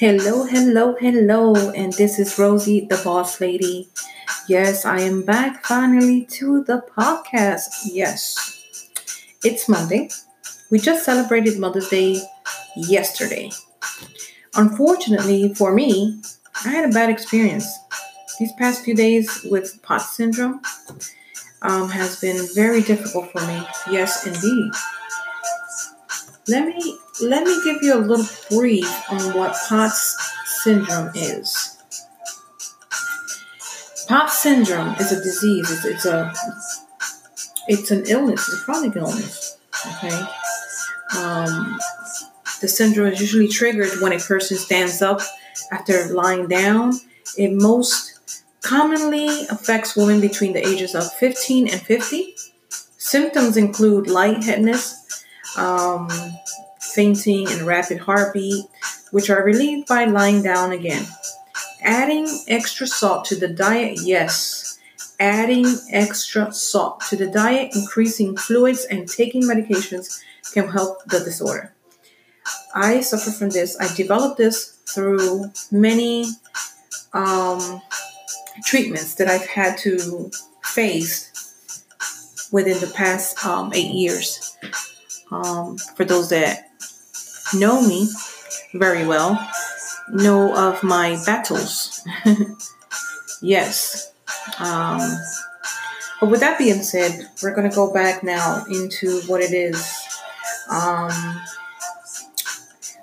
Hello, hello, hello, and this is Rosey, the boss lady. Yes, I am back finally to the podcast. Yes, it's Monday. We just celebrated Mother's Day yesterday. Unfortunately for me, I had a bad experience. These past few days with POTS syndrome um, has been very difficult for me. Yes, indeed. Let me let me give you a little brief on what POTS syndrome is. POTS syndrome is a disease. It's, it's a it's an illness. It's a chronic illness. Okay. Um, the syndrome is usually triggered when a person stands up after lying down. It most commonly affects women between the ages of 15 and 50. Symptoms include lightheadedness, um, fainting, and rapid heartbeat, which are relieved by lying down again. Adding extra salt to the diet, yes. Adding extra salt to the diet, increasing fluids, and taking medications can help the disorder. I suffer from this. I developed this through many um, treatments that I've had to face within the past um, eight years. Um, for those that know me very well, know of my battles. yes. Um, but with that being said, we're going to go back now into what it is. Um,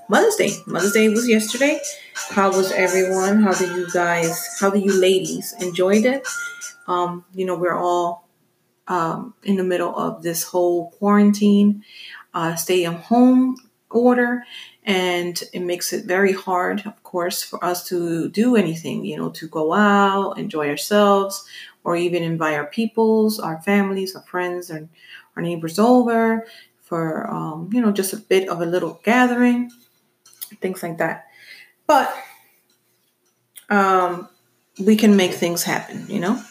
Mother's Day. Mother's Day was yesterday. How was everyone? How did you guys, how did you ladies enjoyed it? Um, you know, we're all um, in the middle of this whole quarantine, uh, stay at home order, and it makes it very hard, of course, for us to do anything, you know, to go out, enjoy ourselves, or even invite our peoples, our families, our friends, and our neighbors over for, um, you know, just a bit of a little gathering, things like that. But um, we can make things happen, you know,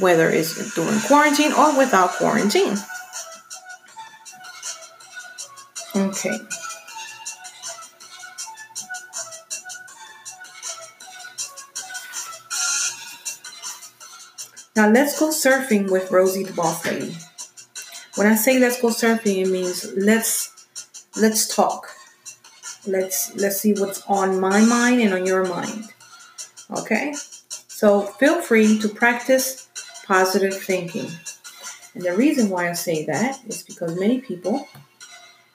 whether it's during quarantine or without quarantine. Okay. Now let's go surfing with Rosey the Boss Lady. When I say let's go surfing, it means let's let's talk. Let's let's see what's on my mind and on your mind. Okay? So feel free to practice positive thinking. And the reason why I say that is because many people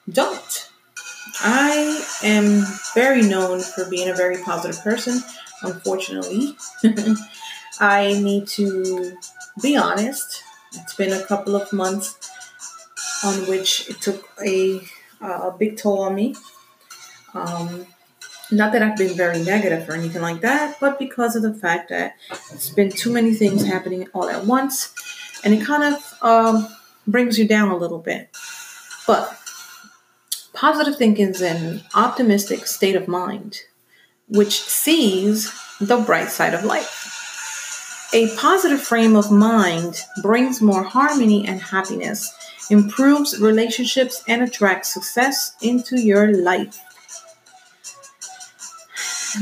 don't. I am very known for being a very positive person, unfortunately. I need to be honest. It's been a couple of months on which it took a, a big toll on me. Um, not that I've been very negative or anything like that, but because of the fact that it's been too many things happening all at once, and it kind of um, brings you down a little bit. But positive thinking is an optimistic state of mind, which sees the bright side of life. A positive frame of mind brings more harmony and happiness, improves relationships, and attracts success into your life.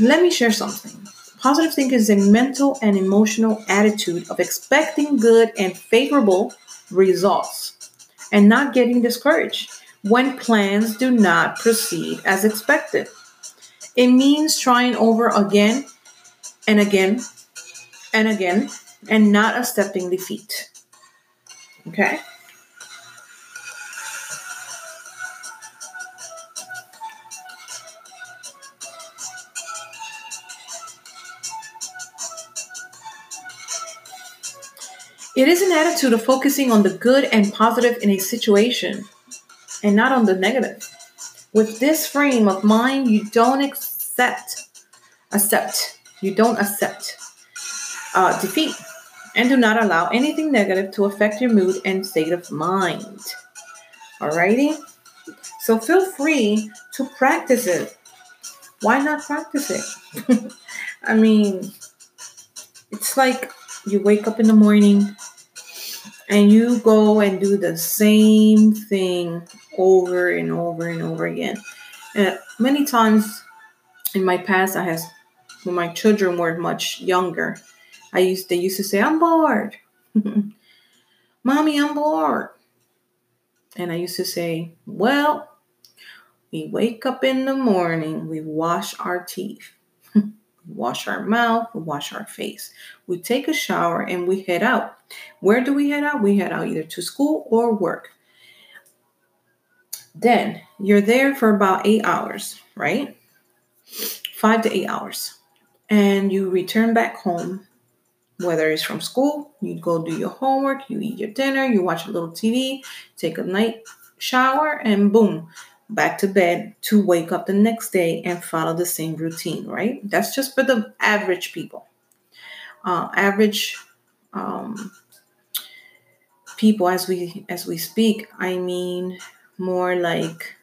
Let me share something. Positive thinking is a mental and emotional attitude of expecting good and favorable results and not getting discouraged when plans do not proceed as expected. It means trying over again and again and again and not accepting defeat. Okay? It is an attitude of focusing on the good and positive in a situation and not on the negative. With this frame of mind, you don't accept, accept, you don't accept uh, defeat and do not allow anything negative to affect your mood and state of mind. Alrighty? So feel free to practice it. Why not practice it? I mean, it's like you wake up in the morning and you go and do the same thing over and over and over again. And many times in my past, I has when my children were much younger, I used they used to say, "I'm bored, mommy, I'm bored," and I used to say, "Well, we wake up in the morning, we wash our teeth." We wash our mouth, we wash our face. We take a shower and we head out. Where do we head out? We head out either to school or work. Then you're there for about eight hours, right? Five to eight hours. And you return back home, whether it's from school, you go do your homework, you eat your dinner, you watch a little TV, take a night shower, and boom, back to bed to wake up the next day and follow the same routine, right? That's just for the average people. Uh, average um, people as we as we speak, I mean more like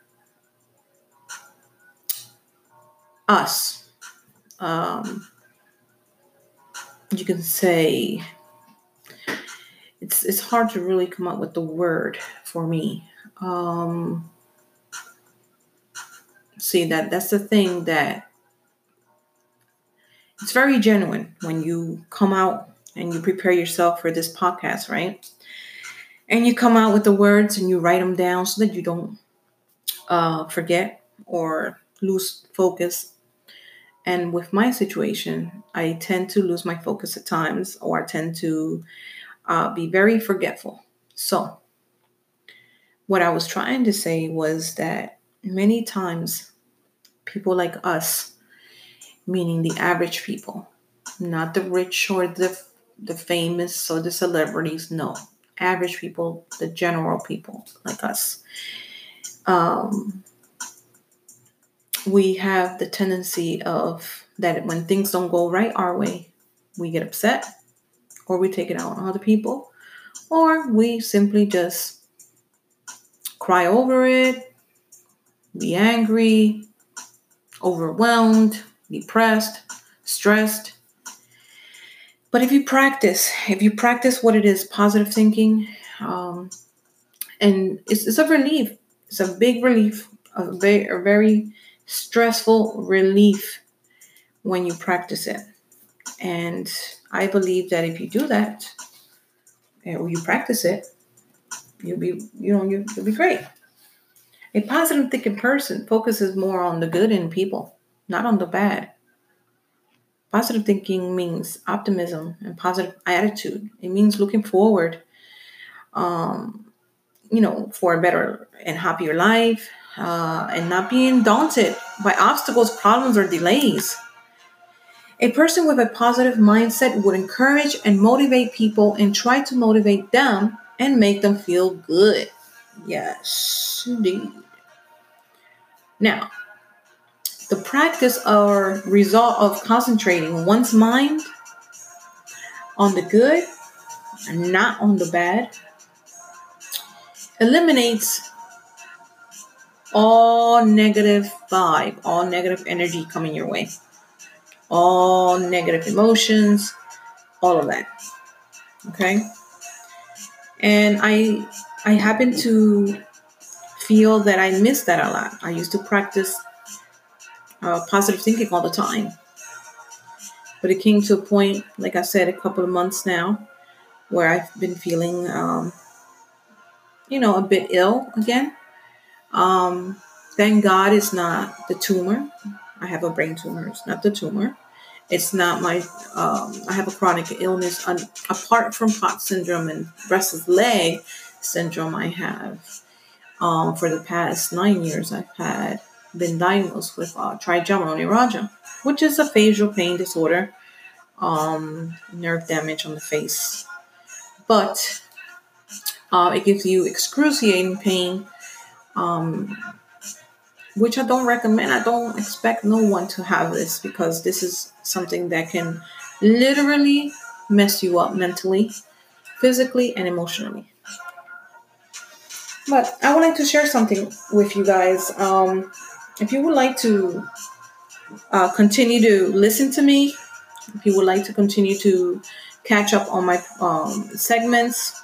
us. Um, you can say it's it's hard to really come up with the word for me. Um, see that that's the thing that it's very genuine when you come out and you prepare yourself for this podcast, right? And you come out with the words and you write them down so that you don't uh, forget or lose focus. And with my situation, I tend to lose my focus at times or I tend to uh, be very forgetful. So, what I was trying to say was that many times people like us, meaning the average people, not the rich or the the famous or the celebrities, no, average people, the general people like us, um, we have the tendency of that when things don't go right our way, we get upset or we take it out on other people or we simply just cry over it, be angry, overwhelmed, depressed, stressed, but if you practice, if you practice what it is, positive thinking, um, and it's, it's a relief. It's a big relief, a very, a very stressful relief when you practice it. And I believe that if you do that, or you practice it, you'll be, you know, you'll be great. A positive thinking person focuses more on the good in people, not on the bad. Positive thinking means optimism and positive attitude. It means looking forward, um, you know, for a better and happier life, uh, and not being daunted by obstacles, problems, or delays. A person with a positive mindset would encourage and motivate people and try to motivate them and make them feel good. Yes, indeed. Now, the practice or result of concentrating one's mind on the good and not on the bad eliminates all negative vibe, all negative energy coming your way, all negative emotions, all of that. Okay? And I I happen to feel that I miss that a lot. I used to practice uh, positive thinking all the time. But it came to a point, like I said, a couple of months now, where I've been feeling, um, you know, a bit ill again. Um, thank God it's not the tumor. I have a brain tumor. It's not the tumor. It's not my. Um, I have a chronic illness apart from POTS syndrome and restless leg syndrome. I have um, for the past nine years. I've had been diagnosed with uh, trigeminal neuralgia, which is a facial pain disorder, um, nerve damage on the face. But uh, it gives you excruciating pain, um, which I don't recommend. I don't expect no one to have this because this is something that can literally mess you up mentally, physically, and emotionally. But I would like to share something with you guys. Um, if you would like to uh, continue to listen to me, if you would like to continue to catch up on my um, segments,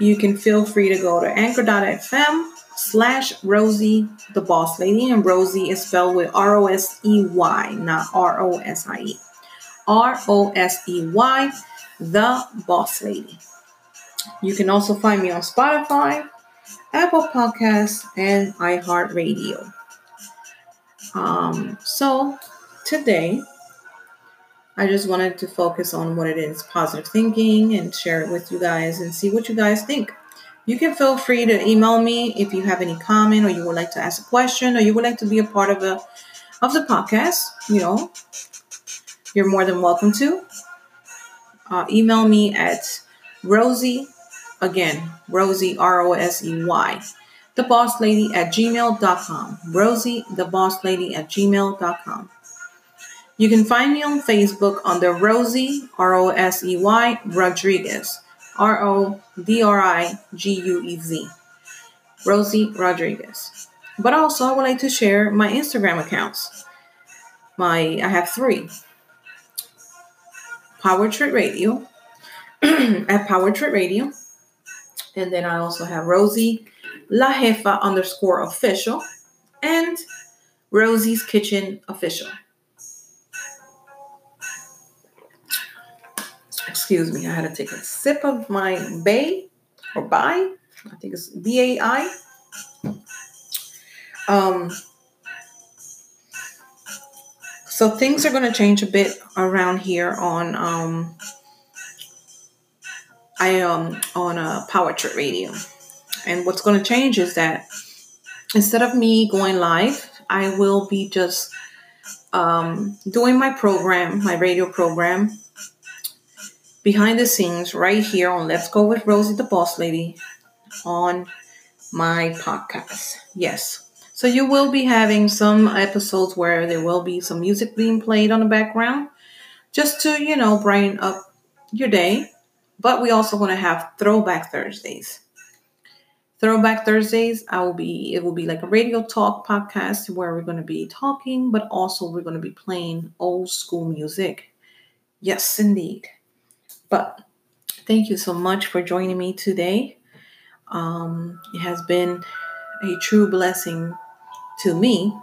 you can feel free to go to anchor.fm slash Rosey the Boss Lady. And Rosey is spelled with R O S E Y, not R O S I E. R O S E Y, the Boss Lady. You can also find me on Spotify, Apple Podcasts, and iHeartRadio. Um, so today, I just wanted to focus on what it is positive thinking and share it with you guys and see what you guys think. You can feel free to email me if you have any comment or you would like to ask a question or you would like to be a part of the of the podcast. You know, you're more than welcome to. Uh, email me at Rosey, again, Rosey, R O S E Y, the boss lady at gmail.com. Rosey, the boss lady at gmail.com. You can find me on Facebook under Rosey, R O S E Y, Rodriguez, R O D R I G U E Z. Rosey Rodriguez. But also, I would like to share my Instagram accounts. My I have three. Power Trip Radio at Power Trip Radio. And then I also have Rosey La Jefa underscore official and Rosey's Kitchen official. Excuse me, I had to take a sip of my bay or by. I think it's B A I. Um, so things are going to change a bit around here on um, I um on a power trip radio, and what's going to change is that instead of me going live, I will be just um, doing my program, my radio program, behind the scenes right here on Let's Go with Rosey the Boss Lady on my podcast. Yes. So you will be having some episodes where there will be some music being played on the background just to, you know, brighten up your day. But we also want to have throwback Thursdays. Throwback Thursdays, I will be it will be like a radio talk podcast where we're going to be talking, but also we're going to be playing old school music. Yes, indeed. But thank you so much for joining me today. Um, it has been a true blessing to me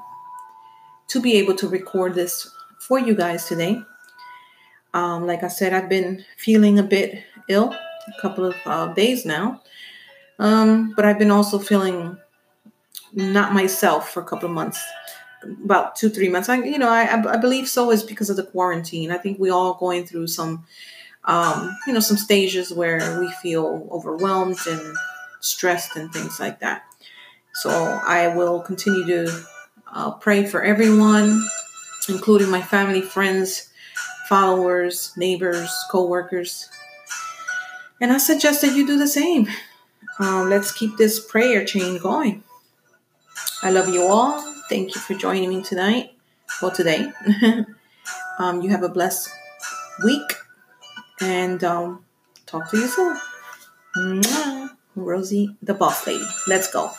to be able to record this for you guys today. Um, like I said, I've been feeling a bit ill a couple of uh, days now, um, but I've been also feeling not myself for a couple of months, about two, three months. I, you know, I, I believe so is because of the quarantine. I think we all going through some, um, you know, some stages where we feel overwhelmed and stressed and things like that. So I will continue to uh, pray for everyone, including my family, friends, followers, neighbors, co-workers. And I suggest that you do the same. Um, let's keep this prayer chain going. I love you all. Thank you for joining me tonight. Well, today. um, you have a blessed week. And um, talk to you soon. Mwah. Rosey, the boss lady. Let's go.